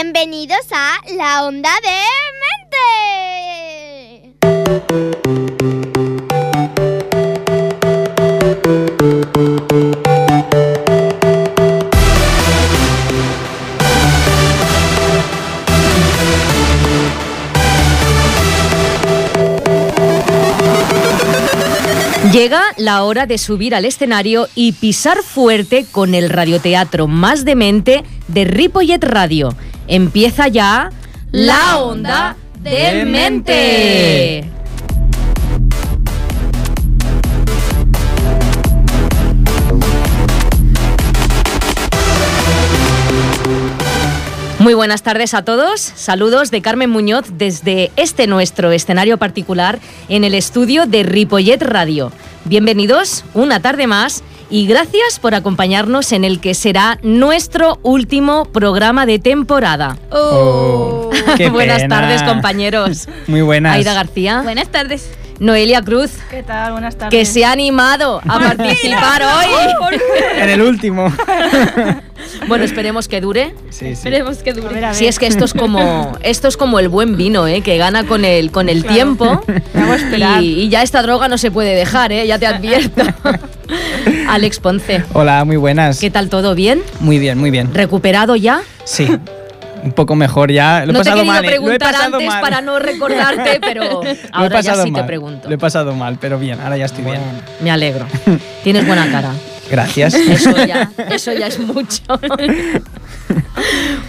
Bienvenidos a La Onda de Mente. Llega la hora de subir al escenario y pisar fuerte con el radioteatro más demente de Ripollet Radio. Empieza ya La Onda de Muy buenas tardes a todos. Saludos de Carmen Muñoz desde este nuestro escenario particular en el estudio de Ripollet Radio. Bienvenidos una tarde más y gracias por acompañarnos en el que será nuestro último programa de temporada. Oh, qué buenas pena. tardes, compañeros. Muy buenas. Aida García, Buenas tardes. Noelia Cruz, ¿Qué tal? Buenas tardes. que se ha animado a participar hoy. En el último. Bueno, esperemos que dure. Sí, sí. Esperemos que dure. Si es que esto es como esto es como el buen vino, ¿eh? que gana con el con el tiempo. Vamos a esperar. Y, y ya esta droga no se puede dejar, ¿eh? ya te advierto. Alex Ponce, Hola, muy buenas. ¿qué tal todo bien? Muy bien, muy bien. ¿Recuperado ya? Sí. Un poco mejor ya. Lo he no te he pasado querido mal. eh. He preguntar pasado antes mal. para no recordarte, pero ahora ya pasado sí mal. te pregunto. Lo he pasado mal, pero bien, ahora ya estoy bien. Me alegro. Tienes buena cara. Gracias. Eso ya, eso ya es mucho.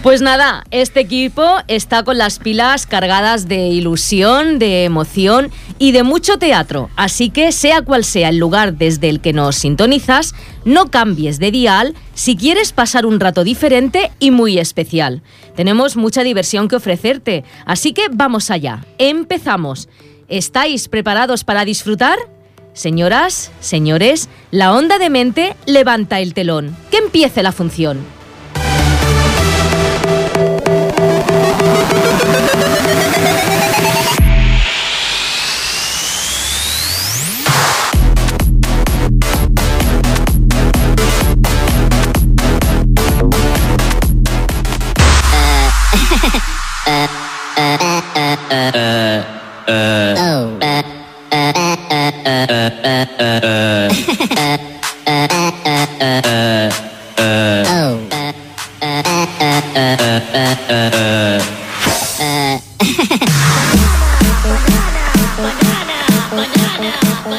Pues nada, este equipo está con las pilas cargadas de ilusión, de emoción y de mucho teatro. Así que sea cual sea el lugar desde el que nos sintonizas, no cambies de dial si quieres pasar un rato diferente y muy especial. Tenemos mucha diversión que ofrecerte, así que vamos allá. Empezamos. ¿Estáis preparados para disfrutar? Señoras, señores, la onda de mente levanta el telón. Que empiece la función.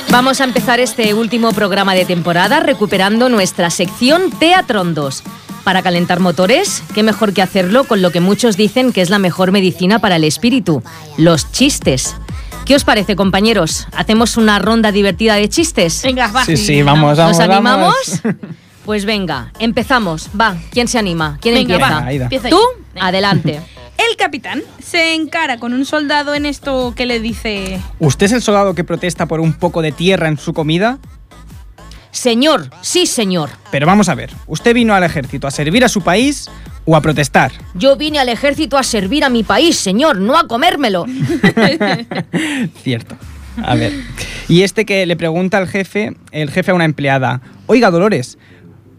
Vamos a empezar este último programa de temporada recuperando nuestra sección Teatrondos. Para calentar motores, qué mejor que hacerlo con lo que muchos dicen que es la mejor medicina para el espíritu, los chistes. ¿Qué os parece, compañeros? ¿Hacemos una ronda divertida de chistes? Venga, va. Sí, sí, vamos, vamos. ¿Nos animamos? vamos. Pues venga, empezamos. Va, ¿quién se anima? ¿Quién Venga, empieza? va, ¿Tú? Adelante. El capitán se encara con un soldado en esto que le dice... ¿Usted es el soldado que protesta por un poco de tierra en su comida? Señor, sí, señor. Pero vamos a ver, ¿usted vino al ejército a servir a su país o a protestar? Yo vine al ejército a servir a mi país, señor, no a comérmelo. Cierto. A ver. Y este que le pregunta al jefe, el jefe a una empleada, oiga Dolores,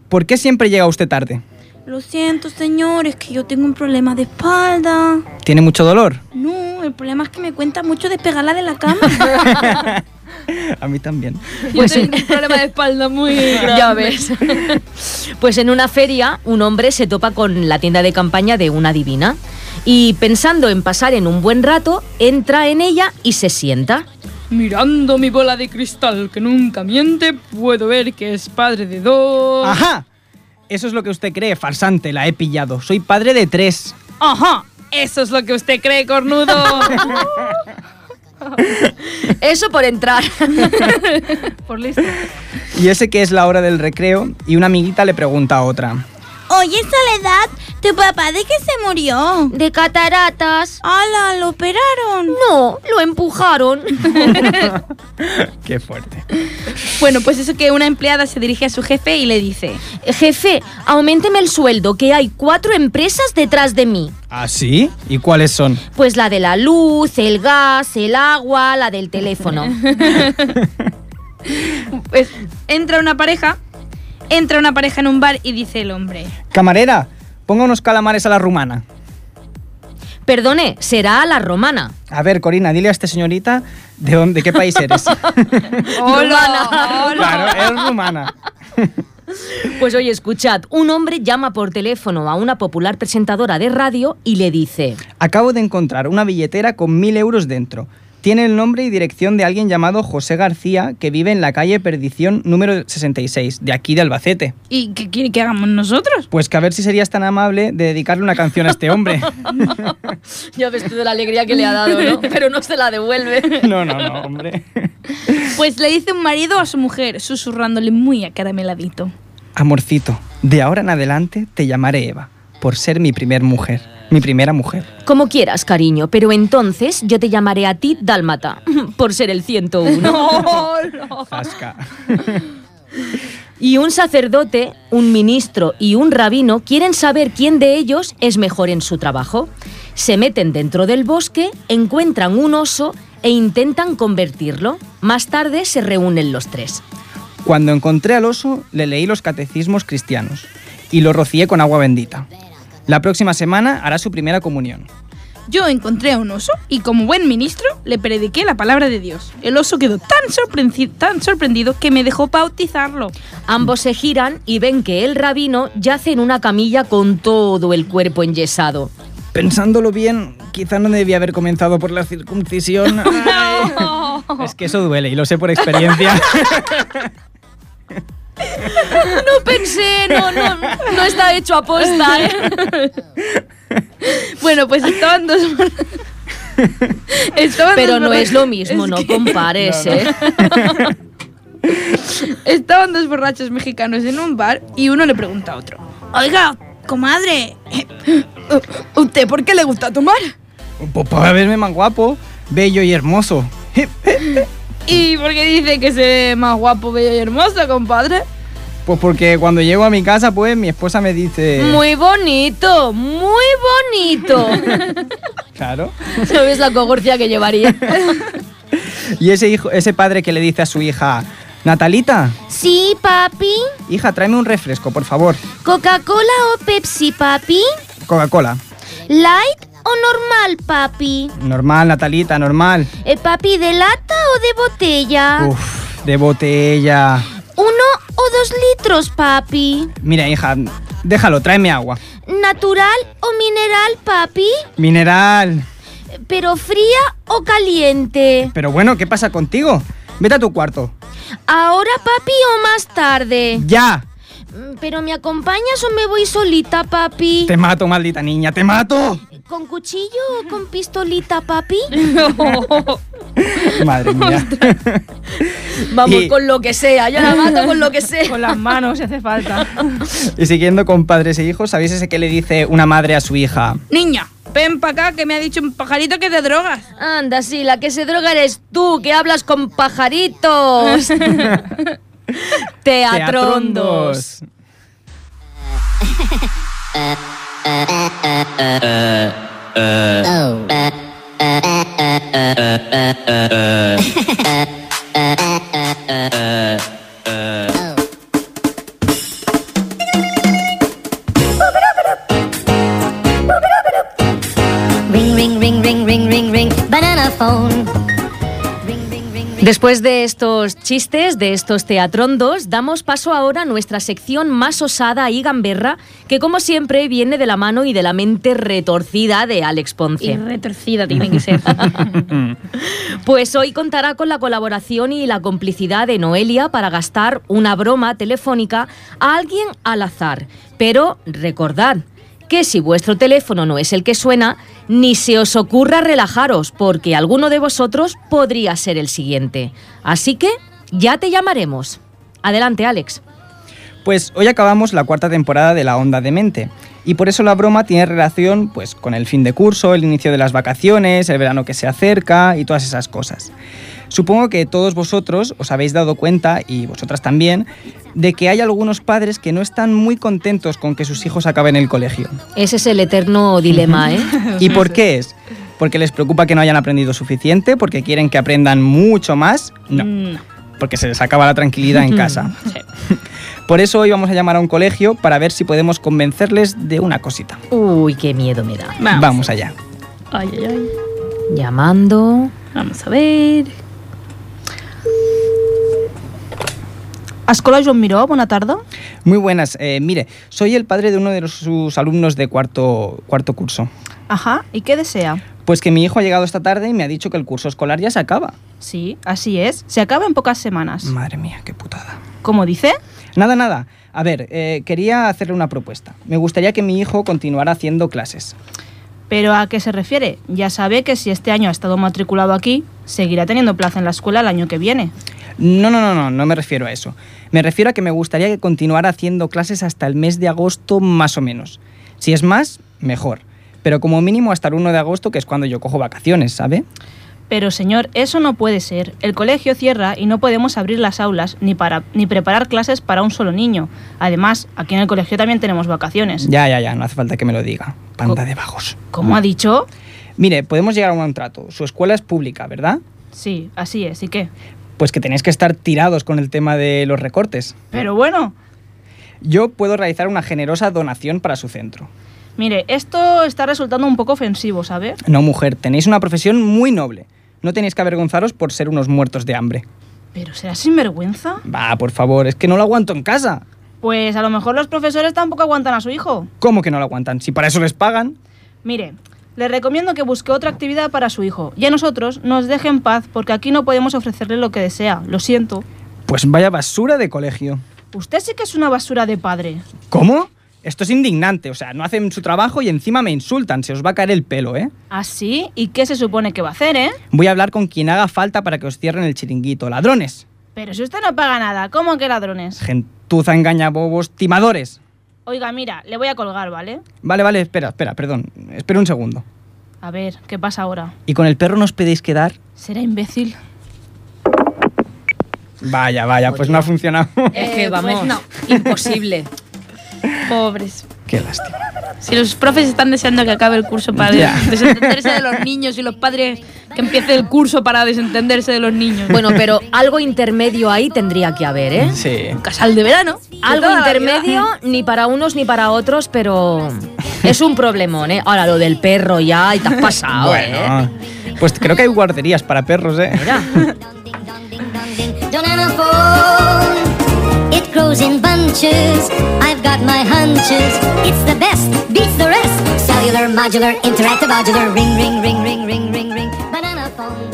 ¿por qué siempre llega usted tarde? Lo siento, señor, es que yo tengo un problema de espalda. ¿Tiene mucho dolor? No, el problema es que me cuenta mucho de pegarla de la cama. A mí también. Pues yo tengo un problema de espalda muy grande. ya ves. Pues en una feria un hombre se topa con la tienda de campaña de una divina y pensando en pasar en un buen rato, entra en ella y se sienta. Mirando mi bola de cristal que nunca miente, puedo ver que es padre de dos. ¡Ajá! Eso es lo que usted cree, farsante, la he pillado. Soy padre de tres. Ajá. Eso es lo que usted cree, cornudo. Eso por entrar. Por listo. Y ese que es la hora del recreo y una amiguita le pregunta a otra. Oye, Soledad, ¿tu papá de qué se murió? De cataratas. ¡Hala, lo operaron! No, lo empujaron. Qué fuerte. Bueno, pues eso que una empleada se dirige a su jefe y le dice... Jefe, aumenteme el sueldo, que hay cuatro empresas detrás de mí. ¿Ah, sí? ¿Y cuáles son? Pues la de la luz, el gas, el agua, la del teléfono. Pues entra una pareja, entra una pareja en un bar y dice el hombre... Camarera, ponga unos calamares a la rumana. Perdone, será a la romana. A ver, Corina, dile a esta señorita de, dónde, de qué país eres. Romana. claro, es rumana. Pues oye, escuchad, un hombre llama por teléfono a una popular presentadora de radio y le dice, Acabo de encontrar una billetera con mil euros dentro. Tiene el nombre y dirección de alguien llamado José García que vive en la calle Perdición número 66, de aquí de Albacete. ¿Y qué quiere que hagamos nosotros? Pues que a ver si serías tan amable de dedicarle una canción a este hombre. ya ves tú de la alegría que le ha dado, ¿no? Pero no se la devuelve. No, no, no, hombre. Pues le dice un marido a su mujer, susurrándole muy acarameladito. Amorcito, de ahora en adelante te llamaré Eva, por ser mi primer mujer, mi primera mujer. Como quieras, cariño, pero entonces yo te llamaré a ti Dálmata, por ser el 101. Zasca. Y un sacerdote, un ministro y un rabino quieren saber quién de ellos es mejor en su trabajo. Se meten dentro del bosque, encuentran un oso e intentan convertirlo. Más tarde se reúnen los tres. Cuando encontré al oso, le leí los catecismos cristianos y lo rocié con agua bendita. La próxima semana hará su primera comunión. Yo encontré a un oso y como buen ministro le prediqué la palabra de Dios. El oso quedó tan, sorprendi- tan sorprendido que me dejó bautizarlo. Ambos se giran y ven que el rabino yace en una camilla con todo el cuerpo enyesado. Pensándolo bien, quizá no debía haber comenzado por la circuncisión. Ay. Es que eso duele y lo sé por experiencia. No pensé, no, no, no está hecho a posta, ¿eh? Bueno, pues estaban dos... estaban Pero dos no es lo mismo, Es no que- compares, ¿eh? Estaban dos borrachos mexicanos en un bar y uno le pregunta a otro. Oiga, comadre, ¿usted por qué le gusta tomar? Pues para verme más guapo, bello y hermoso. ¿Y por qué dice que se ve más guapo, bello y hermoso, compadre? Pues porque cuando llego a mi casa, pues mi esposa me dice... Muy bonito, muy bonito. Claro. ¿Sabes la cogorcia que llevaría? Y ese hijo, ese padre que le dice a su hija, Natalita, Sí, papi. hija, tráeme un refresco, por favor. ¿Coca-Cola o Pepsi, papi? Coca-Cola. ¿Light o normal, papi? Normal, Natalita, normal. Eh, papi, ¿de lata o de botella? Uf, de botella. ¿Uno o dos litros, papi? Mira, hija, déjalo, tráeme agua. ¿Natural o mineral, papi? Mineral. ¿Pero fría o caliente? Pero bueno, ¿qué pasa contigo? Vete a tu cuarto. ¿Ahora, papi, o más tarde? ¡Ya! Mm, ¿Pero me acompañas o me voy solita, papi? Te mato, maldita niña, te mato. ¿Con cuchillo o con pistolita, papi? Madre mía. Vamos Y- con lo que sea, yo la mato con lo que sea. Con las manos si hace falta. y siguiendo con padres e hijos, ¿sabéis ese que le dice una madre a su hija? Niña, ven para acá que me ha dicho un pajarito que te drogas. Anda, sí, la que se droga eres tú, que hablas con pajaritos. Teatrondos. Ring, ring, ring, ring, ring, ring, ring. Banana phone. Después de estos chistes, de estos teatrondos, damos paso ahora a nuestra sección más osada y gamberra, que como siempre viene de la mano y de la mente retorcida de Alex Y Ponce. retorcida tiene que ser. Pues hoy contará con la colaboración y la complicidad de Noelia para gastar una broma telefónica a alguien al azar. Pero recordad que si vuestro teléfono no es el que suena, ni se os ocurra relajaros, porque alguno de vosotros podría ser el siguiente. Así que ya te llamaremos. Adelante, Alex. Pues hoy acabamos la cuarta temporada de La Onda de Mente. Y por eso la broma tiene relación pues, con el fin de curso, el inicio de las vacaciones, el verano que se acerca y todas esas cosas. Supongo que todos vosotros os habéis dado cuenta, y vosotras también, de que hay algunos padres que no están muy contentos con que sus hijos acaben el colegio. Ese es el eterno dilema, ¿eh? ¿Y por qué es? ¿Porque les preocupa que no hayan aprendido suficiente? ¿Porque quieren que aprendan mucho más? No, No. porque se les acaba la tranquilidad en casa. Por eso hoy vamos a llamar a un colegio para ver si podemos convencerles de una cosita. Uy, qué miedo me da. Vamos. Vamos allá. Ay, ay, ay. Llamando. Vamos a ver. Escola Joan Miró, bona tarda. Muy buenas. Eh, mire, soy el padre de uno de sus alumnos de cuarto, cuarto curso. Ajá, ¿y qué desea? Pues que mi hijo ha llegado esta tarde y me ha dicho que el curso escolar ya se acaba. Sí, así es. Se acaba en pocas semanas. Madre mía, qué putada. ¿Cómo dice? Nada, nada. A ver, eh, quería hacerle una propuesta. Me gustaría que mi hijo continuara haciendo clases. ¿Pero a qué se refiere? Ya sabe que si este año ha estado matriculado aquí, seguirá teniendo plaza en la escuela el año que viene. No, no, no, no, no me refiero a eso. Me refiero a que me gustaría que continuara haciendo clases hasta el mes de agosto más o menos. Si es más, mejor. Pero como mínimo hasta el 1 de agosto, que es cuando yo cojo vacaciones, ¿sabe? Pero señor, eso no puede ser. El colegio cierra y no podemos abrir las aulas ni, para, ni preparar clases para un solo niño. Además, aquí en el colegio también tenemos vacaciones. Ya, ya, ya, no hace falta que me lo diga. Panda Co- de vagos. ¿Cómo ha dicho? Mire, podemos llegar a un trato. Su escuela es pública, ¿verdad? Sí, así es. ¿Y qué? Pues que tenéis que estar tirados con el tema de los recortes. Pero bueno, Yo puedo realizar una generosa donación para su centro. mire, esto está resultando un poco ofensivo, ¿sabe? No, mujer, tenéis una profesión muy noble. No tenéis que avergonzaros por ser unos muertos de hambre. ¿Pero será sinvergüenza? Va, por favor, es que no lo aguanto en casa. Pues a lo mejor los profesores tampoco aguantan a su hijo. ¿Cómo que no lo aguantan? Si para eso les pagan. Mire, le recomiendo que busque otra actividad para su hijo y a nosotros nos deje en paz porque aquí no podemos ofrecerle lo que desea. Lo siento. Pues vaya basura de colegio. Usted sí que es una basura de padre. ¿Cómo? Esto es indignante. O sea, no hacen su trabajo y encima me insultan. Se os va a caer el pelo, ¿eh? ¿Así? ¿Y qué se supone que va a hacer, eh? Voy a hablar con quien haga falta para que os cierren el chiringuito. Ladrones. Pero si usted no paga nada, ¿cómo que ladrones? Gentuza, engañabobos, timadores. Oiga, mira, le voy a colgar, ¿vale? Vale, vale, espera, espera, perdón. Espera un segundo. A ver, ¿qué pasa ahora? ¿Y con el perro no os pedís quedar? ¿Será imbécil? Vaya, vaya, pues no ha funcionado. Es que Eh, pues vamos, no. imposible. Pobres. Qué lástima. Si los profes están deseando que acabe el curso para desentenderse de los niños y los padres que empiece el curso para desentenderse de los niños. Bueno, pero algo intermedio ahí tendría que haber, ¿eh? Sí. un casal de verano. Algo intermedio, ni para unos ni para otros, pero es un problemón, ¿eh? Ahora, lo del perro ya, y te has pasado, ¿eh? Bueno, pues creo que hay guarderías para perros, ¿eh? Mira. In bunches. I've got my hunches. It's the best, beats the rest. Cellular, modular, interactive. Ring, ring, ring, ring, ring, ring. Banana phone.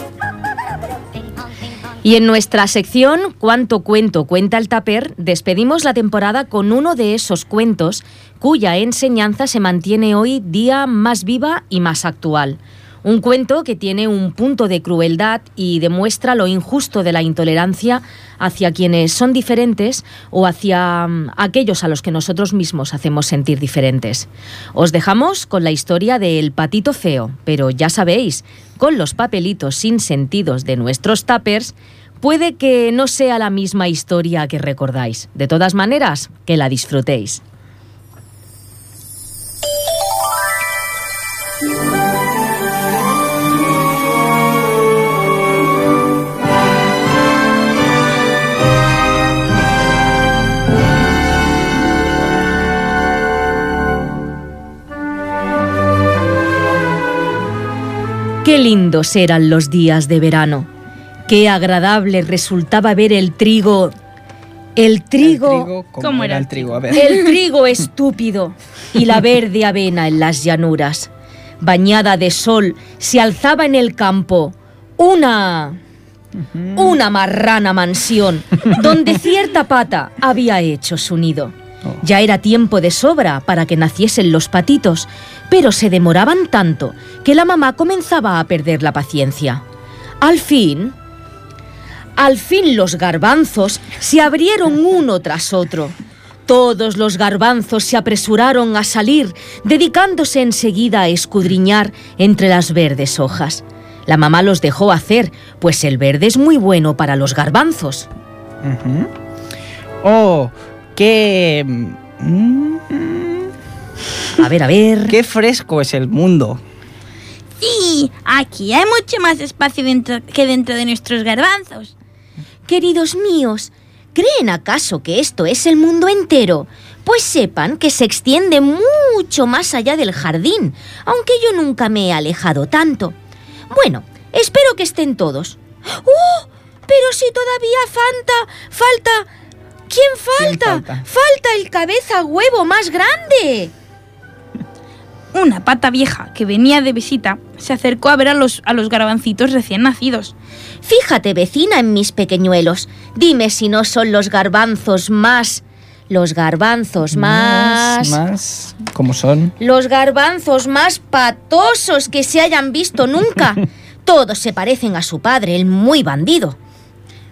Y en nuestra sección ¿Cuánto cuento cuenta el taper? despedimos la temporada con uno de esos cuentos cuya enseñanza se mantiene hoy día más viva y más actual. Un cuento que tiene un punto de crueldad y demuestra lo injusto de la intolerancia hacia quienes son diferentes o hacia mm, aquellos a los que nosotros mismos hacemos sentir diferentes. Os dejamos con la historia del patito feo, pero ya sabéis, con los papelitos sin sentidos de nuestros tappers, puede que no sea la misma historia que recordáis. De todas maneras, que la disfrutéis. Qué lindos eran los días de verano. Qué agradable resultaba ver el trigo. El trigo. ¿Cómo, ¿Cómo era el el trigo? A ver. El trigo estúpido y la verde avena en las llanuras. Bañada de sol, se alzaba en el campo una. una marrana mansión donde cierta pata había hecho su nido. Ya era tiempo de sobra para que naciesen los patitos, pero se demoraban tanto que la mamá comenzaba a perder la paciencia. Al fin, al fin los garbanzos se abrieron uno tras otro. Todos los garbanzos se apresuraron a salir, dedicándose enseguida a escudriñar entre las verdes hojas. La mamá los dejó hacer, pues el verde es muy bueno para los garbanzos. Oh, qué... mm, A ver, a ver. Qué fresco es el mundo. Sí, aquí hay mucho más espacio dentro que dentro de nuestros garbanzos. Queridos míos, ¿creen acaso que esto es el mundo entero? Pues sepan que se extiende mucho más allá del jardín, aunque yo nunca me he alejado tanto. Bueno, espero que estén todos. ¡Oh! Pero si todavía falta, falta... ¿Quién falta? falta? falta el cabeza huevo más grande. Una pata vieja que venía de visita se acercó a ver a los, a los garbancitos recién nacidos. Fíjate, vecina, en mis pequeñuelos. Dime si no son los garbanzos más... Los garbanzos más... Más, ¿cómo son? Los garbanzos más patosos que se hayan visto nunca. Todos se parecen a su padre, el muy bandido.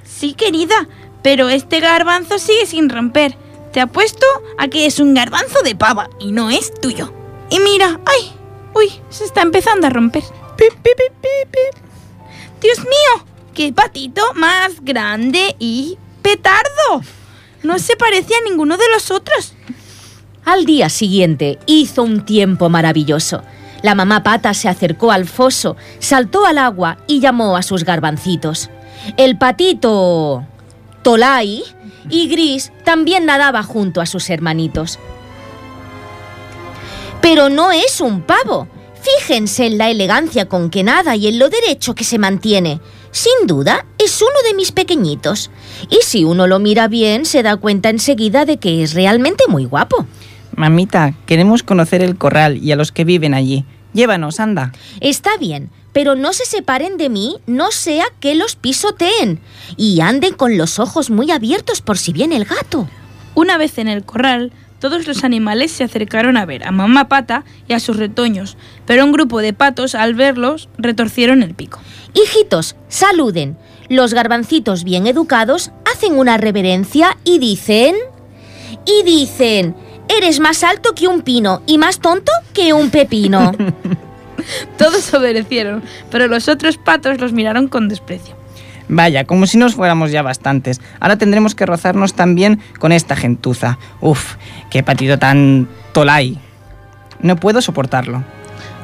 Sí, querida, pero este garbanzo sigue sin romper. Te apuesto a que es un garbanzo de pava y no es tuyo. Y mira, ¡ay! ¡Uy! Se está empezando a romper. Pip, pip, pip, pip, pip. ¡Dios mío! ¡Qué patito más grande y petardo! No se parece a ninguno de los otros. Al día siguiente hizo un tiempo maravilloso. La mamá pata se acercó al foso, saltó al agua y llamó a sus garbancitos. El patito Tolai y Gris también nadaba junto a sus hermanitos. Pero no es un pavo. Fíjense en la elegancia con que nada y en lo derecho que se mantiene. Sin duda, es uno de mis pequeñitos. Y si uno lo mira bien, se da cuenta enseguida de que es realmente muy guapo. Mamita, queremos conocer el corral y a los que viven allí. Llévanos, anda. Está bien, pero no se separen de mí, no sea que los pisoteen. Y anden con los ojos muy abiertos por si viene el gato. Una vez en el corral, todos los animales se acercaron a ver a mamá pata y a sus retoños, pero un grupo de patos al verlos retorcieron el pico. Hijitos, saluden. Los garbancitos bien educados hacen una reverencia y dicen... Y dicen... Eres más alto que un pino y más tonto que un pepino. Todos obedecieron, pero los otros patos los miraron con desprecio. Vaya, como si nos fuéramos ya bastantes. Ahora tendremos que rozarnos también con esta gentuza. Uf, qué patito tan tolai. No puedo soportarlo.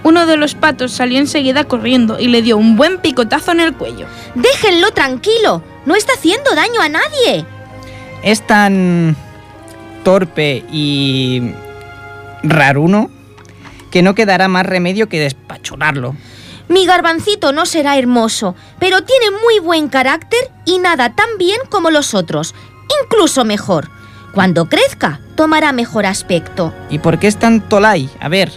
Uno de los patos salió enseguida corriendo y le dio un buen picotazo en el cuello. Déjenlo tranquilo, no está haciendo daño a nadie. Es tan torpe y raruno que no quedará más remedio que despachonarlo. Mi garbancito no será hermoso, pero tiene muy buen carácter y nada tan bien como los otros, incluso mejor. Cuando crezca, tomará mejor aspecto. ¿Y por qué es tan tolai? A ver,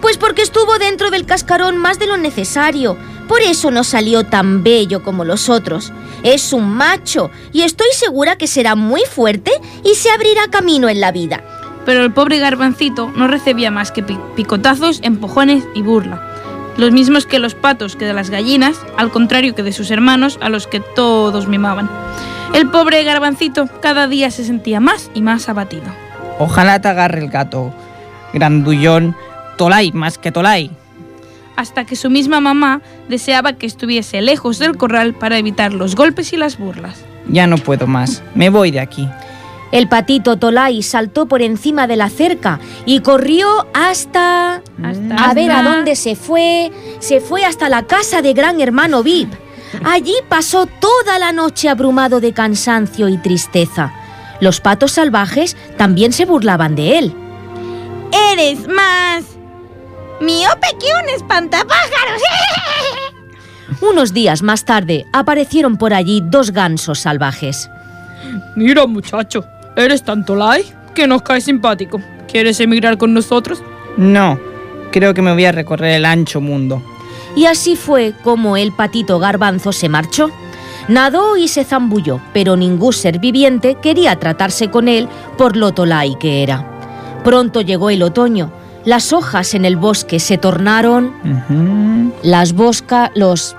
Pues porque estuvo dentro del cascarón más de lo necesario. Por eso no salió tan bello como los otros. Es un macho y estoy segura que será muy fuerte y se abrirá camino en la vida. Pero el pobre garbancito no recibía más que pi- picotazos, empujones y burla. Los mismos que los patos que de las gallinas, al contrario que de sus hermanos, a los que todos mimaban. El pobre garbancito cada día se sentía más y más abatido. ojalá te agarre el gato. Grandullón, tolai más que tolai. Hasta que su misma mamá deseaba que estuviese lejos del corral para evitar los golpes y las burlas. Ya no puedo más. Me voy de aquí. El patito Tolai saltó por encima de la cerca y corrió hasta... Hasta, A ver a dónde se fue. Se fue hasta la casa de gran hermano Vip. Allí pasó toda la noche abrumado de cansancio y tristeza. Los patos salvajes también se burlaban de él. Eres más miope que un espantapájaros. Unos días más tarde aparecieron por allí dos gansos salvajes. Mira, muchacho, eres tan tolai que nos cae simpático. ¿Quieres emigrar con nosotros? No, creo que me voy a recorrer el ancho mundo. Y así fue como el patito garbanzo se marchó. Nadó y se zambulló, pero ningún ser viviente quería tratarse con él por lo tolai que era. Pronto llegó el otoño. Las hojas en el bosque se tornaron... Las bosca... los...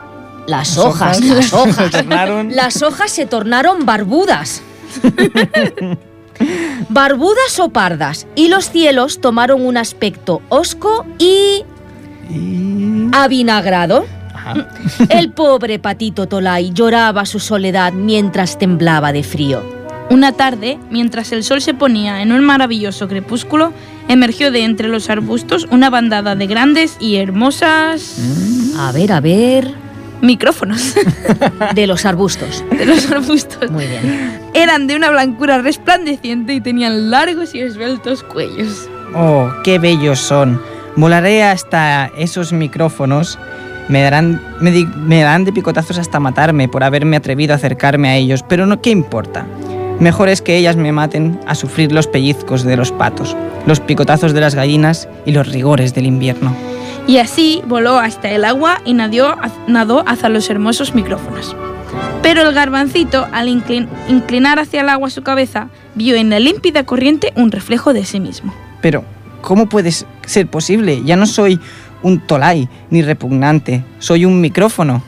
Las hojas, las se hojas. tornaron- Las hojas se tornaron barbudas. barbudas o pardas. Y los cielos tomaron un aspecto hosco y Y- avinagrado. Ajá. El pobre patito Tolai lloraba su soledad mientras temblaba de frío. Una tarde, mientras el sol se ponía en un maravilloso crepúsculo, emergió de entre los arbustos una bandada de grandes y hermosas... A ver, a ver. Micrófonos De los arbustos. de los arbustos. Muy bien. Eran de una blancura resplandeciente y tenían largos y esbeltos cuellos. Oh, qué bellos son. Volaré hasta esos micrófonos. Me darán, me, di- me darán de picotazos hasta matarme por haberme atrevido a acercarme a ellos, pero no, ¿qué importa? Mejor es que ellas me maten a sufrir los pellizcos de los patos, los picotazos de las gallinas y los rigores del invierno. Y así voló hasta el agua y nadó, nadó hacia los hermosos micrófonos. Pero el garbancito, al inclin- inclinar hacia el agua su cabeza, vio en la límpida corriente un reflejo de sí mismo. Pero, ¿cómo puede ser posible? Ya no soy un tolai ni repugnante, soy un micrófono.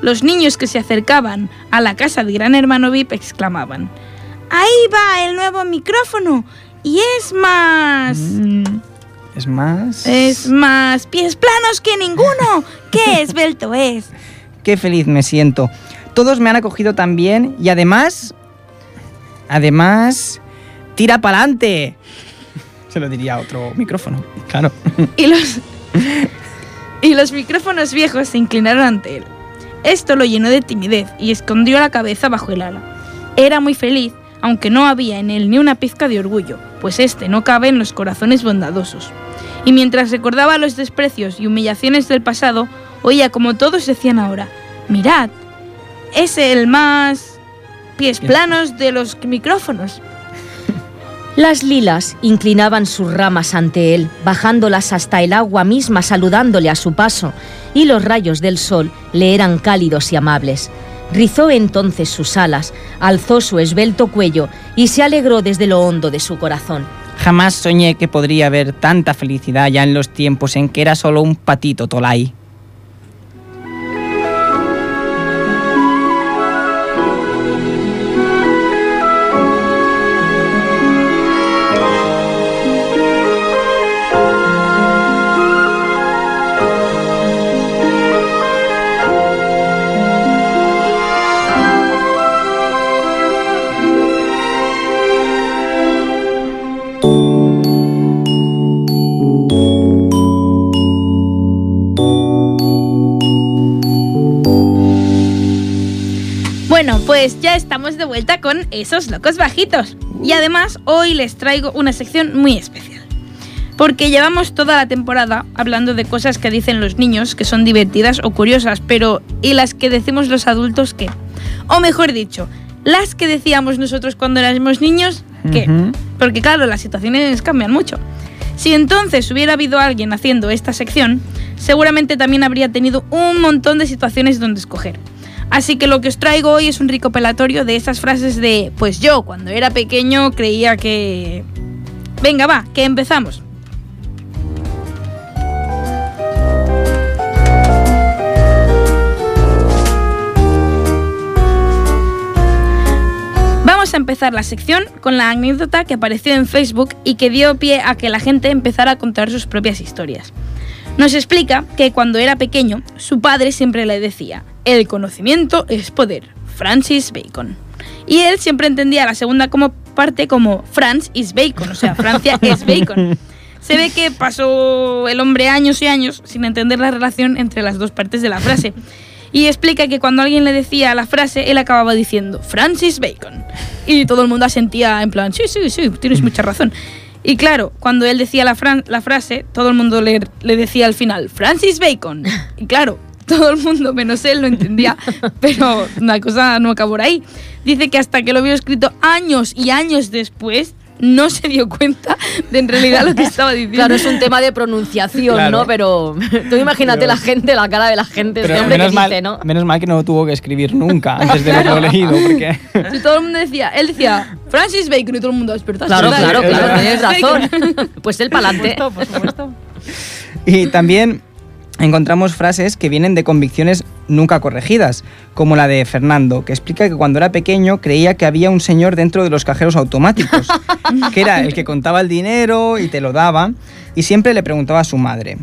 Los niños que se acercaban a la casa de Gran Hermano VIP exclamaban: ¡Ahí va el nuevo micrófono! Y es más... Mm, es más... Es más pies planos que ninguno. ¡Qué esbelto es! Qué feliz me siento. Todos me han acogido tan bien y además... Además... ¡Tira pa'lante! Se lo diría a otro micrófono, claro. Y los, y los micrófonos viejos se inclinaron ante él. Esto lo llenó de timidez y escondió la cabeza bajo el ala. Era muy feliz, aunque no había en él ni una pizca de orgullo, pues este no cabe en los corazones bondadosos. Y mientras recordaba los desprecios y humillaciones del pasado, oía como todos decían ahora, mirad, es el más pies planos de los micrófonos. Las lilas inclinaban sus ramas ante él, bajándolas hasta el agua misma, saludándole a su paso, y los rayos del sol le eran cálidos y amables. Rizó entonces sus alas, alzó su esbelto cuello y se alegró desde lo hondo de su corazón. Jamás soñé que podría haber tanta felicidad ya en los tiempos en que era solo un patito tolai. Pues ya estamos de vuelta con esos locos bajitos. Y además hoy les traigo una sección muy especial. Porque llevamos toda la temporada hablando de cosas que dicen los niños que son divertidas o curiosas, pero ¿y las que decimos los adultos qué? O mejor dicho, las que decíamos nosotros cuando éramos niños, ¿qué? Porque claro, las situaciones cambian mucho. Si entonces hubiera habido alguien haciendo esta sección, seguramente también habría tenido un montón de situaciones donde escoger. Así que lo que os traigo hoy es un recopilatorio de esas frases de, pues yo cuando era pequeño creía que... Venga, va, que empezamos. Vamos a empezar la sección con la anécdota que apareció en Facebook y que dio pie a que la gente empezara a contar sus propias historias. Nos explica que cuando era pequeño, su padre siempre le decía, el conocimiento es poder, Francis Bacon. Y él siempre entendía la segunda como parte como France is Bacon, o sea, Francia es Bacon. Se ve que pasó el hombre años y años sin entender la relación entre las dos partes de la frase. Y explica que cuando alguien le decía la frase, él acababa diciendo Francis Bacon. Y todo el mundo asentía en plan, sí, sí, sí, tienes mucha razón. Y claro, cuando él decía la, la frase, todo el mundo le, le decía al final, Francis Bacon. Y claro, todo el mundo menos él lo entendía, pero la cosa no acabó por ahí. Dice que hasta que lo vio escrito años y años después, no se dio cuenta de en realidad lo que estaba diciendo. Claro, es un tema de pronunciación, Claro. ¿no? Pero tú imagínate Pero- la gente, la cara de la gente, este hombre que menos, mal, dice, ¿no? menos mal que no lo tuvo que escribir nunca antes de haberlo leído, porque... Si todo el mundo decía, él decía Francis Bacon y todo el mundo despertó. Claro, ¿verdad? claro, es claro, verdad. tienes razón. Pues el pa'lante. Por supuesto. Y también encontramos frases que vienen de convicciones nunca corregidas, como la de Fernando, que explica que cuando era pequeño creía que había un señor dentro de los cajeros automáticos, que era el que contaba el dinero y te lo daba, y siempre le preguntaba a su madre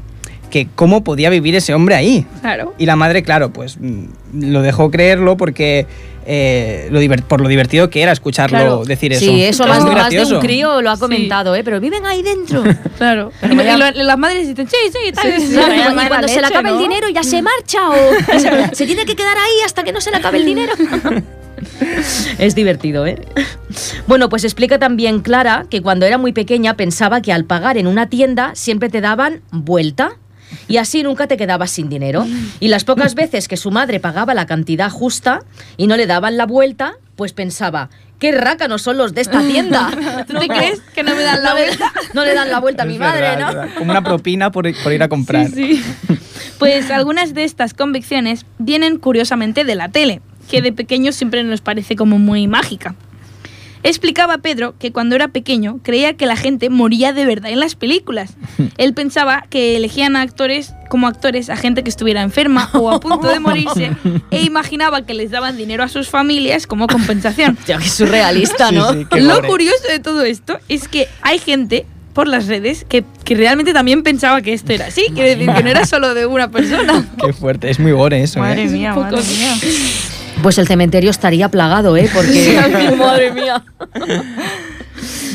que cómo podía vivir ese hombre ahí. Claro. Y la madre, claro, pues mm, lo dejó creerlo porque eh, lo por lo divertido que era escucharlo Claro. decir eso. Sí, eso Es más, más de un crío lo ha Sí. comentado, ¿eh? Pero viven ahí dentro. Claro. Y, vaya- y lo- las madres dicen, sí, sí, tal. Sí, sí, sí. Claro, y cuando se le acaba el dinero ya se marcha o se, se tiene que quedar ahí hasta que no se le acabe el dinero. Es divertido, ¿eh? Bueno, pues explica también Clara que cuando era muy pequeña pensaba que al pagar en una tienda siempre te daban vuelta. Y así nunca te quedabas sin dinero. Y las pocas veces que su madre pagaba la cantidad justa y no le daban la vuelta, pues pensaba, qué rácanos son los de esta tienda. ¿Tú te crees que no me dan la No le- vuelta? No le dan la vuelta a mi madre, ¿no? Como una propina por, por ir a comprar. Sí, sí. Pues algunas de estas convicciones vienen curiosamente de la tele, que de pequeños siempre nos parece como muy mágica. Explicaba Pedro que cuando era pequeño creía que la gente moría de verdad en las películas. Él pensaba que elegían a actores como actores a gente que estuviera enferma o a punto de morirse e imaginaba que les daban dinero a sus familias como compensación. Ya que surrealista, Sí, ¿no? sí, qué Lo curioso de todo esto es que hay gente por las redes que, que realmente también pensaba que esto era así, quiere decir que no era solo de una persona. Qué fuerte, es muy gore eso. Madre ¿eh? mía, Un madre mía. Pues el cementerio estaría plagado, ¿eh? Porque... Madre mía.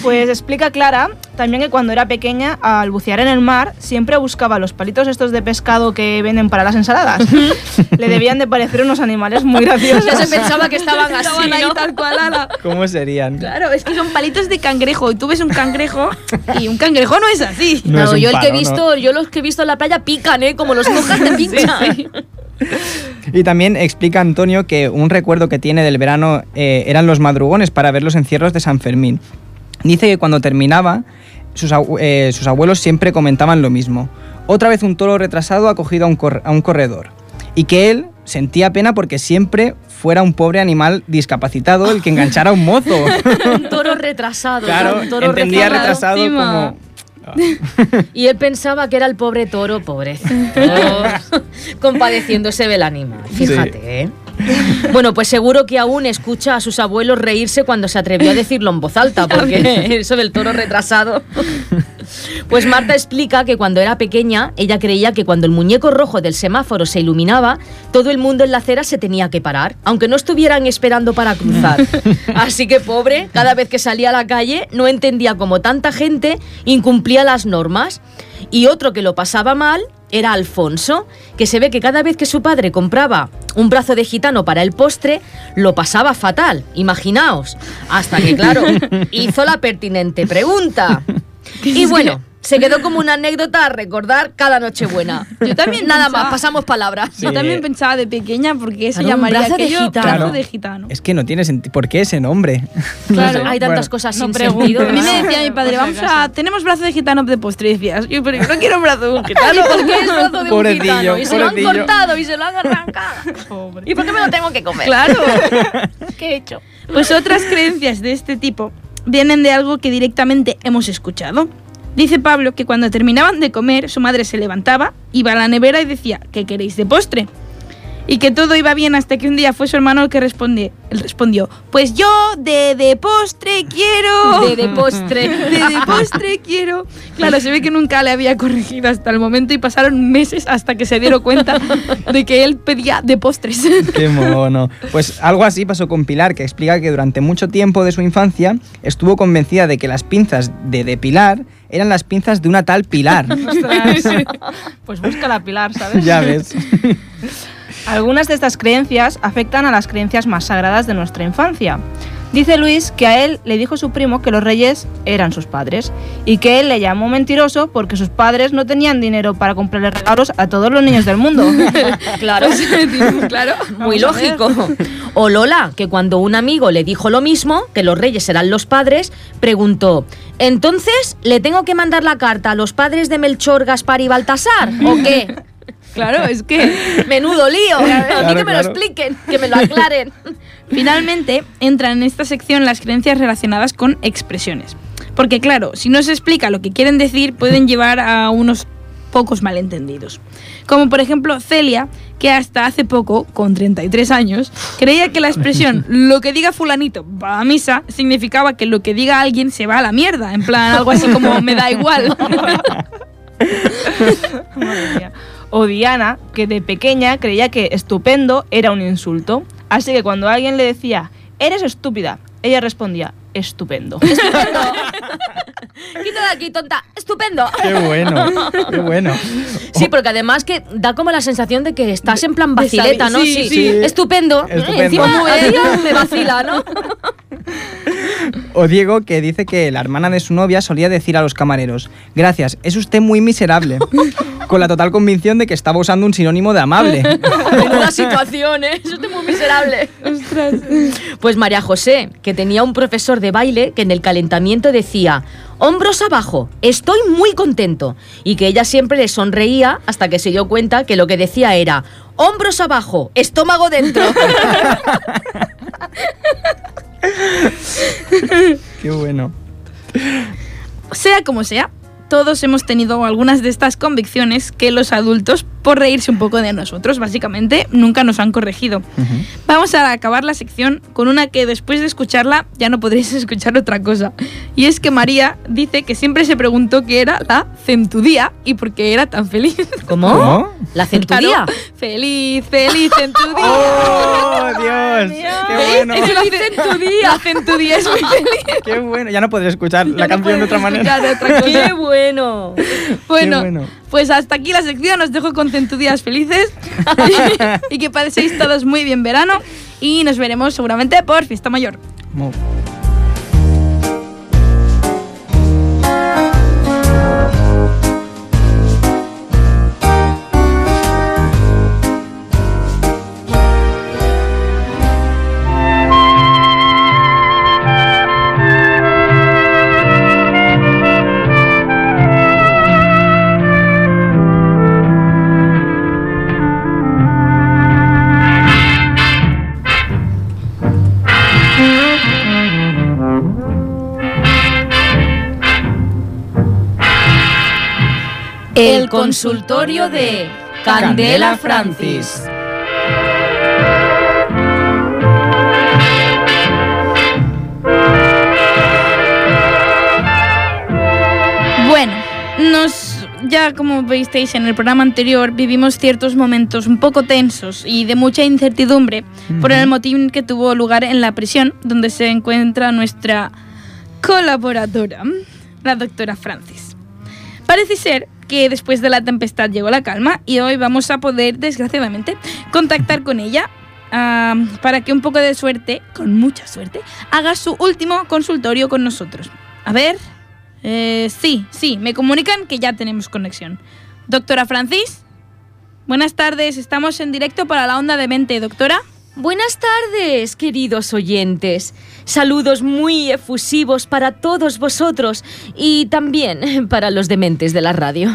Pues explica Clara también que cuando era pequeña, al bucear en el mar, siempre buscaba los palitos estos de pescado que venden para las ensaladas. Le debían de parecer unos animales muy graciosos. Ya se pensaba que estaban así, Estaban ahí ¿no? tal cual, ala. ¿Cómo serían? Claro, es que son palitos de cangrejo y tú ves un cangrejo y un cangrejo no es así. No es No, un yo el que he palo, ¿no? visto, yo los que he visto en la playa pican, ¿eh? Como los mojas te pinchan. Y también explica Antonio que un recuerdo que tiene del verano eh, eran los madrugones para ver los encierros de San Fermín. Dice que cuando terminaba, sus, eh, sus abuelos siempre comentaban lo mismo. Otra vez un toro retrasado ha cogido a un, cor- a un corredor. Y que él sentía pena porque siempre fuera un pobre animal discapacitado el que enganchara a un mozo. un toro retrasado. claro, un toro entendía retrasado. retrasado encima. Como... Y él pensaba que era el pobre toro, pobrecito. Compadeciéndose del animal. Fíjate, ¿eh? Bueno, pues seguro que aún escucha a sus abuelos reírse cuando se atrevió a decirlo en voz alta, porque eso del toro retrasado. Pues Marta explica que cuando era pequeña, ella creía que cuando el muñeco rojo del semáforo se iluminaba, todo el mundo en la acera se tenía que parar, aunque no estuvieran esperando para cruzar. Así que pobre, cada vez que salía a la calle, no entendía cómo tanta gente incumplía las normas. Y otro que lo pasaba mal era Alfonso, que se ve que cada vez que su padre compraba un brazo de gitano para el postre, lo pasaba fatal, imaginaos. Hasta que, claro, hizo la pertinente pregunta. Y bueno, se quedó como una anécdota a recordar cada Nochebuena. Yo también Nada pensaba- más, pasamos palabras. Sí. Yo también pensaba de pequeña porque Claro, un llamaría brazo de aquello gitano. brazo Claro. de gitano. Es que no tiene sentido. ¿Por qué ese nombre? No Claro. sé. Hay tantas Bueno, cosas no sin pregunto. sentido. A mí me decía mi padre, vamos a... Tenemos brazo de gitano de postre. Y decías, yo, pero yo no quiero un brazo de un gitano. ¿Por qué es brazo de un gitano? Y se lo han cortado y se lo han arrancado. ¿Y por qué me lo tengo que comer? Claro. ¿Qué he hecho? Pues otras creencias de este tipo vienen de algo que directamente hemos escuchado. Dice Pablo que cuando terminaban de comer, su madre se levantaba, iba a la nevera y decía, ¿qué queréis de postre? Y que todo iba bien hasta que un día fue su hermano el que responde, él respondió, pues yo de, de postre quiero. De, de postre. De, de postre quiero. Claro, se ve que nunca le había corregido hasta el momento y pasaron meses hasta que se dieron cuenta de que él pedía de postres. Qué mono. Pues algo así pasó con Pilar, que explica que durante mucho tiempo de su infancia estuvo convencida de que las pinzas de depilar eran las pinzas de una tal Pilar. Ostras. Pues busca la pilar, ¿sabes? ya ves. Algunas de estas creencias afectan a las creencias más sagradas de nuestra infancia. Dice Luis que a él le dijo su primo que los reyes eran sus padres y que él le llamó mentiroso porque sus padres no tenían dinero para comprarle regalos a todos los niños del mundo. Claro. claro. Muy lógico. O Lola, que cuando un amigo le dijo lo mismo, que los reyes eran los padres, preguntó, ¿entonces le tengo que mandar la carta a los padres de Melchor, Gaspar y Baltasar? ¿O qué? Claro, es que Menudo lío. A mí Claro, que me lo claro. expliquen, que me lo aclaren. Finalmente, entran en esta sección las creencias relacionadas con expresiones. Porque claro, si no se explica lo que quieren decir, pueden llevar a unos pocos malentendidos. Como por ejemplo Celia, que hasta hace poco, con 33 años, creía que la expresión lo que diga fulanito va a misa significaba que lo que diga alguien se va a la mierda. En plan, algo así como me da igual. Madre mía. O Diana, que de pequeña creía que estupendo era un insulto. Así que cuando alguien le decía, eres estúpida, ella respondía, estupendo. Quita de aquí, tonta. Estupendo. Qué bueno, qué bueno. Sí, porque además que da como la sensación de que estás en plan vacileta, ¿no? sí, sí. Estupendo. Estupendo. Encima me vacila, ¿no? O Diego que dice que la hermana de su novia solía decir a los camareros, gracias, es usted muy miserable, con la total convicción de que estaba usando un sinónimo de amable. Menuda situación, ¿eh? Es muy miserable. Pues María José, que tenía un profesor de baile que en el calentamiento decía, hombros abajo, estoy muy contento. Y que ella siempre le sonreía hasta que se dio cuenta que lo que decía era, hombros abajo, estómago dentro. Qué bueno. Sea como sea, todos hemos tenido algunas de estas convicciones que los adultos, por reírse un poco de nosotros, básicamente, nunca nos han corregido. Vamos a acabar la sección con una que después de escucharla ya no podréis escuchar otra cosa. Y es que María dice que siempre se preguntó qué era la centudía y por qué era tan feliz. ¿Cómo? ¿Cómo? ¿La centuría? Claro, feliz, feliz centudía. ¡Oh, Dios! ¡Qué bueno! Es la centudía. La centudía es muy feliz. ¡Qué bueno! Ya no podré escuchar la Ya no canción de otra manera. de otra cosa. ¡Qué bueno! Bueno, bueno. pues hasta aquí la sección. Os dejo con centudías felices y que paséis todos muy bien verano. Y nos veremos seguramente por Fiesta Mayor. Consultorio de Candela Francis. Bueno, nos ya como visteis en el programa anterior, vivimos ciertos momentos un poco tensos y de mucha incertidumbre por el motín que tuvo lugar en la prisión donde se encuentra nuestra colaboradora, la doctora Francis. Parece ser que después de la tempestad llegó la calma y hoy vamos a poder, desgraciadamente, contactar con ella ah, para que un poco de suerte, con mucha suerte, haga su último consultorio con nosotros. A ver, eh, sí, sí, me comunican que ya tenemos conexión. Doctora Francis, buenas tardes, estamos en directo para la onda de mente, doctora. Buenas tardes, queridos oyentes. Saludos muy efusivos para todos vosotros y también para los dementes de la radio.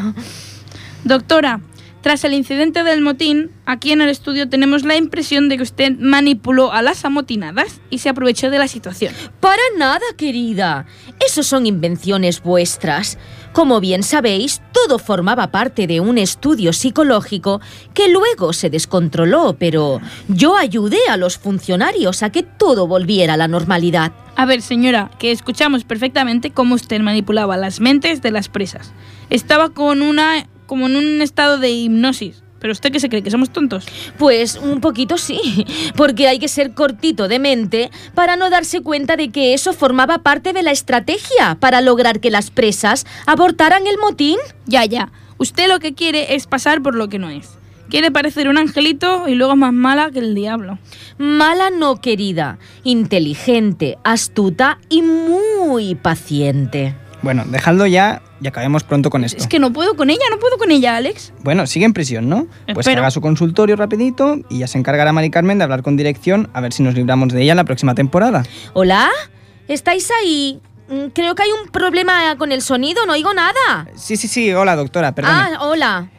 Doctora, tras el incidente del motín, aquí en el estudio tenemos la impresión de que usted manipuló a las amotinadas y se aprovechó de la situación. Para nada, querida. Esos son invenciones vuestras. Como bien sabéis, todo formaba parte de un estudio psicológico que luego se descontroló, pero yo ayudé a los funcionarios a que todo volviera a la normalidad. A ver, señora, que escuchamos perfectamente cómo usted manipulaba las mentes de las presas. Estaba con una como en un estado de hipnosis. ¿Pero usted qué se cree? ¿Que somos tontos? Pues un poquito sí, porque hay que ser cortito de mente para no darse cuenta de que eso formaba parte de la estrategia para lograr que las presas abortaran el motín. Ya, ya. Usted lo que quiere es pasar por lo que no es. Quiere parecer un angelito y luego es más mala que el diablo. Mala no querida, inteligente, astuta y muy paciente. Bueno, dejadlo ya y acabemos pronto con esto. Es que no puedo con ella, no puedo con ella, Alex. Bueno, sigue en prisión, ¿no? Pues que Espero. haga su consultorio rapidito y ya se encargará Mari Carmen de hablar con dirección a ver si nos libramos de ella en la próxima temporada. ¿Hola? ¿Estáis ahí? Mm, Creo que hay un problema con el sonido, no oigo nada. Sí, sí, sí, hola doctora, perdón. Ah, hola.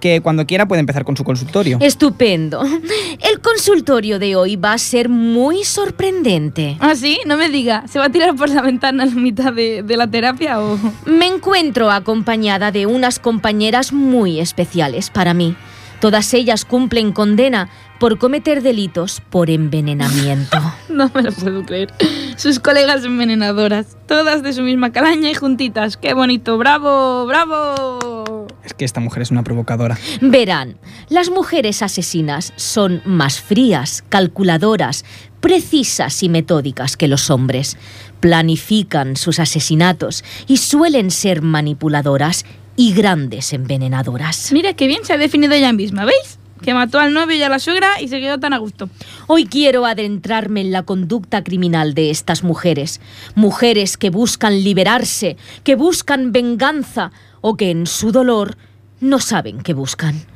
Que cuando quiera puede empezar con su consultorio. Estupendo. El consultorio de hoy va a ser muy sorprendente. ¿Ah, sí? No me diga. ¿Se va a tirar por la ventana en la mitad de, de la terapia o...? Me encuentro acompañada de unas compañeras muy especiales para mí. Todas ellas cumplen condena, por cometer delitos por envenenamiento. No me lo puedo creer. Sus colegas envenenadoras, todas de su misma calaña y juntitas. ¡Qué bonito! ¡Bravo! ¡Bravo! Es que esta mujer es una provocadora. Verán, las mujeres asesinas son más frías, calculadoras, precisas y metódicas que los hombres. Planifican sus asesinatos y suelen ser manipuladoras y grandes envenenadoras. Mira qué bien se ha definido ella misma, ¿veis? Que mató al novio y a la suegra y se quedó tan a gusto. Hoy quiero adentrarme en la conducta criminal de estas mujeres. Mujeres que buscan liberarse, que buscan venganza o que en su dolor no saben qué buscan.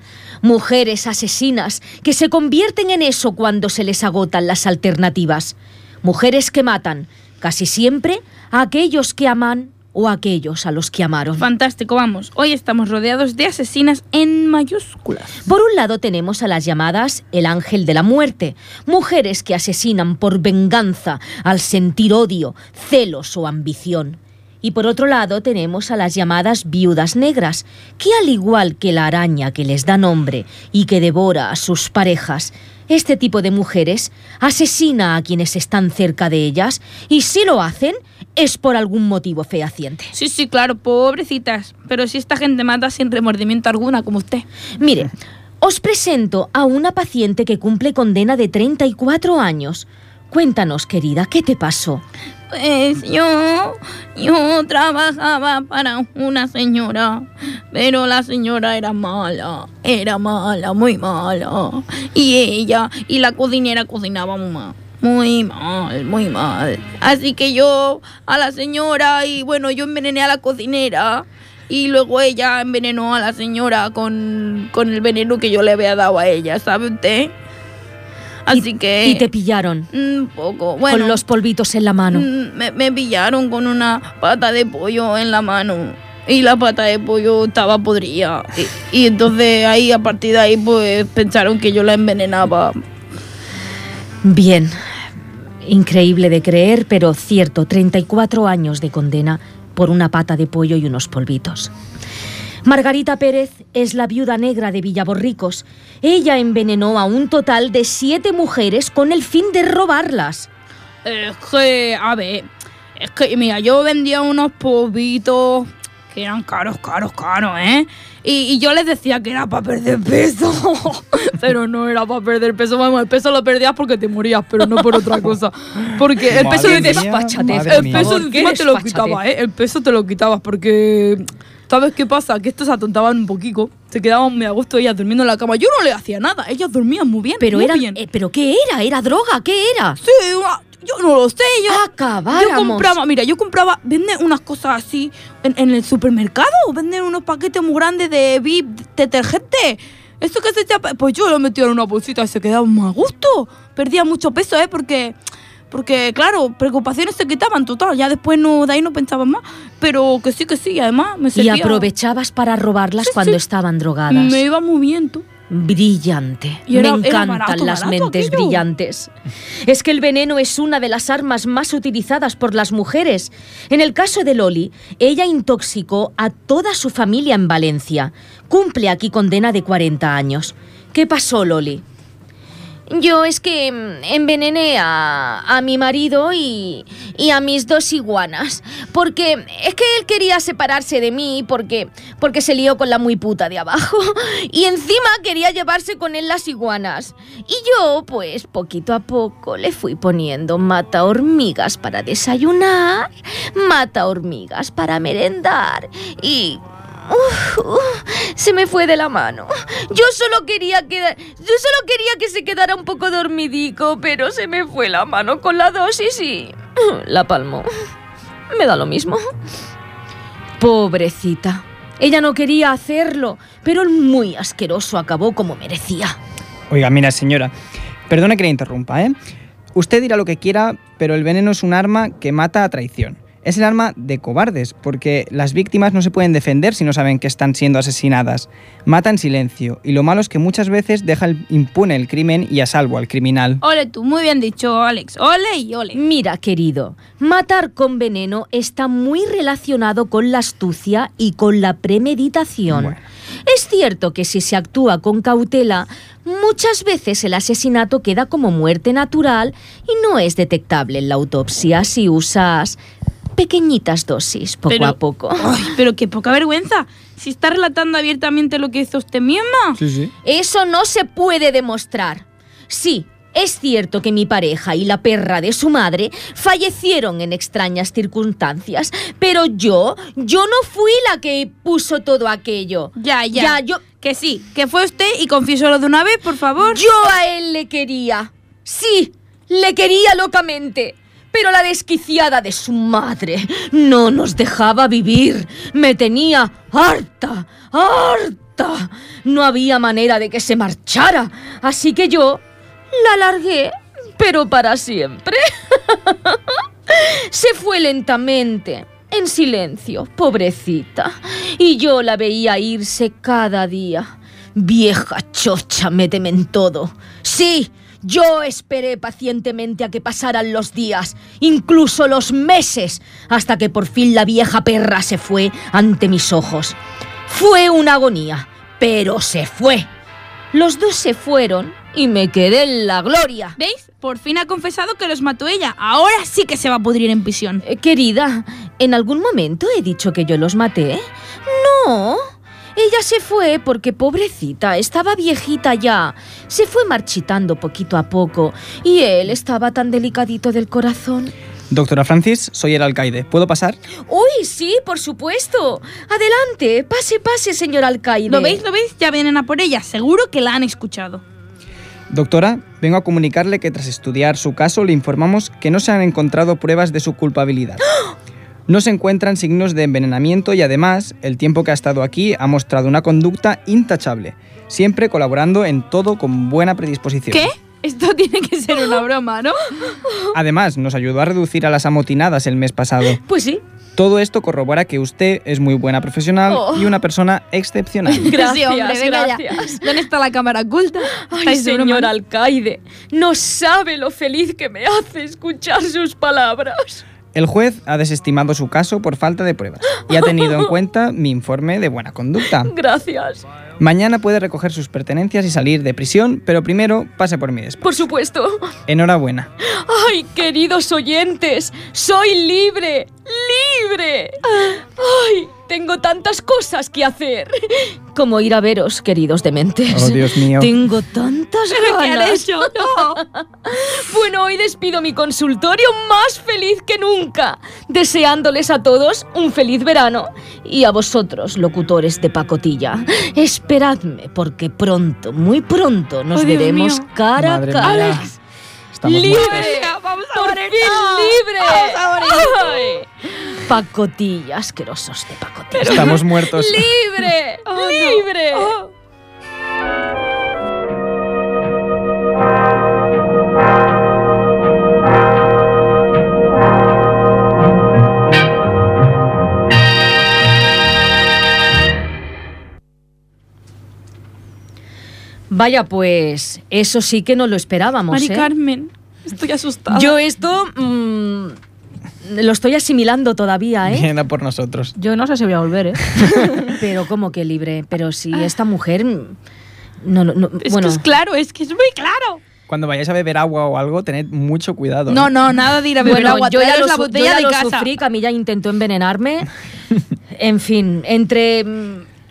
Mujeres asesinas que se convierten en eso cuando se les agotan las alternativas. Mujeres que matan, casi siempre, a aquellos que aman o a aquellos a los que amaron. Fantástico, vamos. Hoy estamos rodeados de asesinas en mayúsculas. Por un lado tenemos a las llamadas el ángel de la muerte, mujeres que asesinan por venganza, al sentir odio, celos o ambición. Y por otro lado tenemos a las llamadas viudas negras, que al igual que la araña que les da nombre y que devora a sus parejas, este tipo de mujeres asesina a quienes están cerca de ellas y si lo hacen es por algún motivo fehaciente. Sí, sí, claro, pobrecitas. Pero si esta gente mata sin remordimiento alguna, como usted. Mire, os presento a una paciente que cumple condena de 34 años. Cuéntanos, querida, ¿qué te pasó? Pues yo, yo trabajaba para una señora, pero la señora era mala, era mala, muy mala. Y ella y la cocinera cocinaban mal. Muy mal, muy mal. Así que yo a la señora y bueno, yo envenené a la cocinera y luego ella envenenó a la señora con, con el veneno que yo le había dado a ella, ¿sabe usted? Así y, que... Y te pillaron Un poco, bueno. con los polvitos en la mano. Mm, Me, me pillaron con una pata de pollo en la mano. Y la pata de pollo estaba podrida. Y, y entonces ahí, a partir de ahí, pues pensaron que yo la envenenaba. Bien. Increíble de creer, pero cierto, 34 años de condena por una pata de pollo y unos polvitos. Margarita Pérez es la viuda negra de Villaborricos. Ella envenenó a un total de siete mujeres con el fin de robarlas. Es que, a ver, es que, mira, yo vendía unos polvitos que eran caros, caros, caros, ¿eh? Y, y yo les decía que era para perder peso. pero no era para perder peso. Vamos, el peso lo perdías porque te morías, pero no por otra cosa. Porque el peso de madre El peso encima te lo quitabas, ¿eh? El peso te lo quitabas porque... ¿Sabes qué pasa? Que estos se atontaban un poquito, se quedaban muy a gusto ellas durmiendo en la cama. Yo no le hacía nada, ellas dormían muy bien. Pero muy era, bien. eh, pero qué era? Era droga, ¿qué era? Sí, una- yo no lo sé, yo... Acabáramos. Yo compraba, mira, yo compraba, venden unas cosas así en, en el supermercado, venden unos paquetes muy grandes de VIP detergente. Esto que se echa, pues yo lo metía en una bolsita y se quedaba más a gusto. Perdía mucho peso, ¿eh? Porque, porque claro, preocupaciones se quitaban total. Ya después no, de ahí no pensaba más. Pero que sí, que sí, además me Y servía. aprovechabas para robarlas Sí, cuando sí. estaban drogadas. Me iba muy bien, tú. Brillante. Y era- Me encantan barato, las barato mentes aquello. brillantes. Es que el veneno es una de las armas más utilizadas por las mujeres. En el caso de Loli, ella intoxicó a toda su familia en Valencia. Cumple aquí condena de 40 años. ¿Qué pasó, Loli? Yo es que mm, envenené a, a mi marido y, y a mis dos iguanas. Porque es que él quería separarse de mí porque, porque se lió con la muy puta de abajo. Y encima quería llevarse con él las iguanas. Y yo, pues, poquito a poco le fui poniendo mata hormigas para desayunar, mata hormigas para merendar y Se me fue de la mano. Yo solo quería que yo solo quería que se quedara un poco dormidico, pero se me fue la mano con la dosis y la palmó. Me da lo mismo. Pobrecita. Ella no quería hacerlo, pero el muy asqueroso acabó como merecía. Oiga, mira, señora, perdone que le interrumpa, ¿eh? Usted dirá lo que quiera, pero el veneno es un arma que mata a traición. Es el arma de cobardes, porque las víctimas no se pueden defender si no saben que están siendo asesinadas. Mata en silencio, y lo malo es que muchas veces deja el- impune el crimen y a salvo al criminal. Ole tú, muy bien dicho, Alex. Ole y ole. Mira, querido, matar con veneno está muy relacionado con la astucia y con la premeditación. Bueno. Es cierto que si se actúa con cautela, muchas veces el asesinato queda como muerte natural y no es detectable en la autopsia si usas pequeñitas dosis, poco Pero- a poco. Ay, pero qué poca vergüenza. Si está relatando abiertamente lo que hizo usted misma. Sí, sí. Eso no se puede demostrar. Sí, es cierto que mi pareja y la perra de su madre fallecieron en extrañas circunstancias, pero yo, yo no fui la que puso todo aquello. Ya, ya. Ya, yo, Que sí, que fue usted y confiéselo de una vez, por favor. yo a él le quería. Sí, le quería locamente. Pero la desquiciada de su madre no nos dejaba vivir. Me tenía harta, harta. No había manera de que se marchara. Así que yo la largué, pero para siempre. se fue lentamente, en silencio, pobrecita. Y yo la veía irse cada día. Vieja chocha, méteme en todo. Sí, yo esperé pacientemente a que pasaran los días, incluso los meses, hasta que por fin la vieja perra se fue ante mis ojos. Fue una agonía, pero se fue. Los dos se fueron y me quedé en la gloria. ¿Veis? Por fin ha confesado que los mató ella. Ahora sí que se va a pudrir en prisión. Eh, querida, ¿en algún momento he dicho que yo los maté? No. Ella se fue porque, pobrecita, estaba viejita ya. Se fue marchitando poquito a poco y él estaba tan delicadito del corazón. Doctora Francis, soy el alcaide. ¿Puedo pasar? Uy, sí, por supuesto. Adelante, pase, pase, señor alcaide. ¿Lo veis? ¿Lo veis? Ya vienen a por ella. Seguro que la han escuchado. Doctora, vengo a comunicarle que tras estudiar su caso le informamos que no se han encontrado pruebas de su culpabilidad. No se encuentran signos de envenenamiento y además el tiempo que ha estado aquí ha mostrado una conducta intachable, siempre colaborando en todo con buena predisposición. ¿Qué? Esto tiene que ser una broma, ¿no? Además, nos ayudó a reducir a las amotinadas el mes pasado. Pues sí. Todo esto corrobora que usted es muy buena profesional Oh. y una persona excepcional. Gracias, sí, hombre, venga ya. gracias. ¿Dónde está la cámara oculta? Ay, ¿Estáis de broma, señor alcaide, no sabe lo feliz que me hace escuchar sus palabras. El juez ha desestimado su caso por falta de pruebas y ha tenido en cuenta mi informe de buena conducta. Gracias. Mañana puede recoger sus pertenencias y salir de prisión, pero primero pase por mi despacho. Por supuesto. Enhorabuena. Ay, queridos oyentes, soy libre, libre. Tantas cosas que hacer. Como ir a veros, queridos dementes. Oh, Dios mío. Tengo tantas ¿Pero qué han ganas. hecho? No. Bueno, hoy despido mi consultorio más feliz que nunca, deseándoles a todos un feliz verano y a vosotros, locutores de pacotilla, esperadme porque pronto, muy pronto nos Oh, veremos mío. cara a Madre cara. mía. Estamos libre, vamos a por fin libre. Vamos a pacotilla, asquerosos de pacotilla. Estamos muertos. libre, Oh, no. libre. Oh. Vaya, pues eso sí que no lo esperábamos. Mari ¿eh? Carmen, estoy asustada. Yo esto mm, lo estoy asimilando todavía, ¿eh? Viene a por nosotros. Yo no sé si voy a volver, ¿eh? Pero como que libre. Pero si esta mujer, no, no, no, Es bueno, que es claro, es que es muy claro. Cuando vayáis a beber agua o algo, tened mucho cuidado. No, ¿eh? no, nada de ir a beber bueno, agua. yo ya lo, la yo botella ya de lo casa. sufrí, Camilla intentó envenenarme. en fin, entre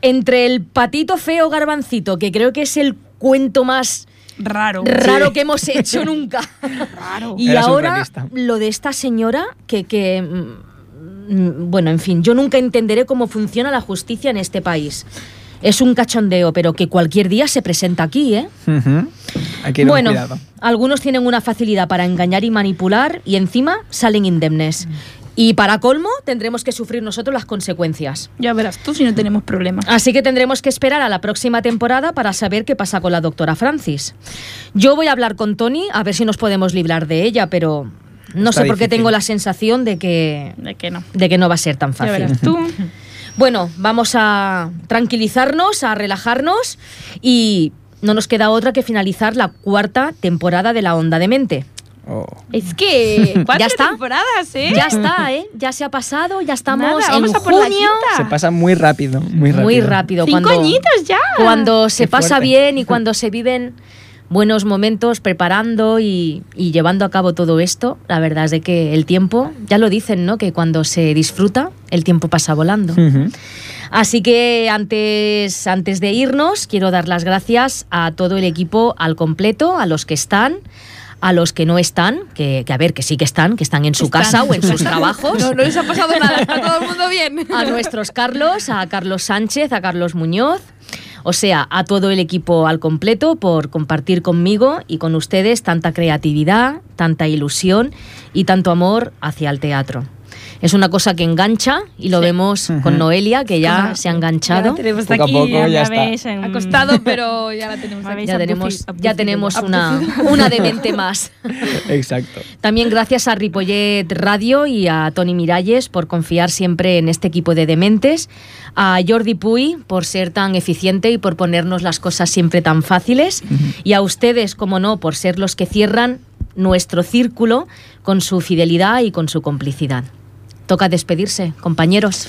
entre el patito feo garbancito, que creo que es el cuento más Raro. raro que hemos hecho nunca. Raro. Y Era ahora lo de esta señora que, que mm, bueno, en fin, yo nunca entenderé cómo funciona la justicia en este país. Es un cachondeo, pero que cualquier día se presenta aquí, ¿eh? Que ir con bueno, cuidado. algunos tienen una facilidad para engañar y manipular y encima salen indemnes. Y para colmo, tendremos que sufrir nosotros las consecuencias. Ya verás tú si no tenemos problemas. Así que tendremos que esperar a la próxima temporada para saber qué pasa con la doctora Francis. Yo voy a hablar con Tony a ver si nos podemos librar de ella, pero No Está sé por qué difícil. tengo la sensación de que, De que no. de que no va a ser tan Ya fácil. verás tú. Bueno, vamos a tranquilizarnos, a relajarnos y no nos queda otra que finalizar la cuarta temporada de La Onda de Mente. Oh. Es que cuatro ¿Ya está? temporadas, ¿eh? Ya está, ¿eh? Ya se ha pasado, ya estamos Nada, en vamos a por la junio. Se pasa muy rápido, muy rápido. Muy rápido. Cinco cuando, añitos ya. Cuando se Qué pasa fuerte. bien y cuando se viven buenos momentos preparando y, y llevando a cabo todo esto, la verdad es de que el tiempo, ya lo dicen, ¿no? Que cuando se disfruta, el tiempo pasa volando. Así que antes, antes de irnos, quiero dar las gracias a todo el equipo al completo, a los que están, a los que no están, que, que a ver, que sí que están, que están en su Están. casa o en sus trabajos. No, no les ha pasado nada, está todo el mundo bien. A nuestros Carlos, a Carlos Sánchez, a Carlos Muñoz, o sea, a todo el equipo al completo por compartir conmigo y con ustedes tanta creatividad, tanta ilusión y tanto amor hacia el teatro. Es una cosa que engancha y lo vemos con Noelia, que ya se ha Ya enganchado. la tenemos Poco a aquí poco ya ya está. veis en- ha costado, pero ya la tenemos aquí. Ya tenemos, ya tenemos una, una de mente más. Exacto. También gracias a Ripollet Radio y a Tony Miralles por confiar siempre en este equipo de dementes, a Jordi Puy por ser tan eficiente y por ponernos las cosas siempre tan fáciles, y a ustedes, como no, por ser los que cierran nuestro círculo con su fidelidad y con su complicidad. Toca despedirse, compañeros.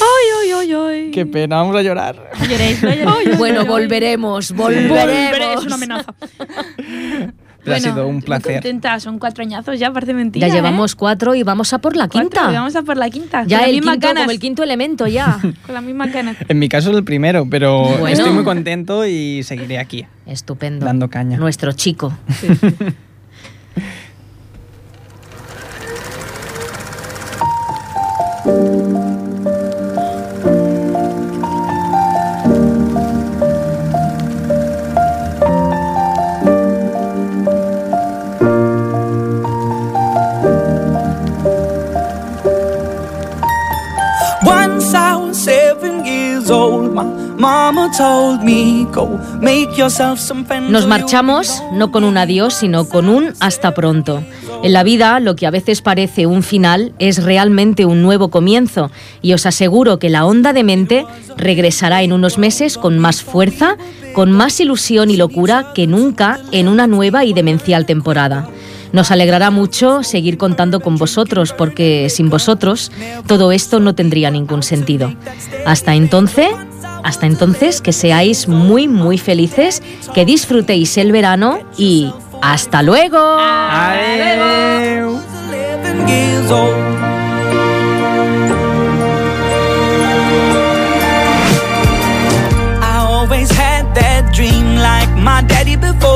Ay, ay, ay, ay. Qué pena, vamos a llorar. No lloréis, no lloréis. Bueno, volveremos, Volveré, volveremos. es una amenaza. Pero ha sido un placer. contenta, son cuatro añazos ya, parece mentira. Ya ¿eh? llevamos cuatro y vamos a por la Cuatro, quinta. y Vamos a por la quinta. Ya con el mismas quinto, como el quinto elemento ya. Con la misma ganas. En mi caso es el primero, pero Bueno. estoy muy contento y seguiré aquí. Estupendo. Dando caña. Nuestro chico. Once Nos marchamos no con un adiós, sino con un hasta pronto. En la vida, lo que a veces parece un final es realmente un nuevo comienzo y os aseguro que la onda de mente regresará en unos meses con más fuerza, con más ilusión y locura que nunca en una nueva y demencial temporada. Nos alegrará mucho seguir contando con vosotros porque sin vosotros todo esto no tendría ningún sentido. Hasta entonces, hasta entonces que seáis muy muy felices, que disfrutéis el verano y hasta luego. Adeu. 11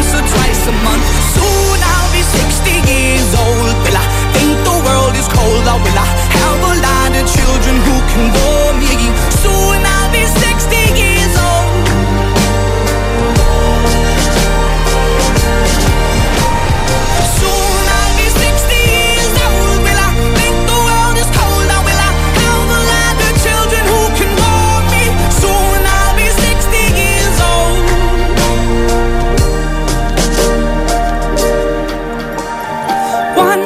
once or twice a month. Soon I'll be be 60 years old, will I think the world is cold, oh, or will I have a lot of children who can bore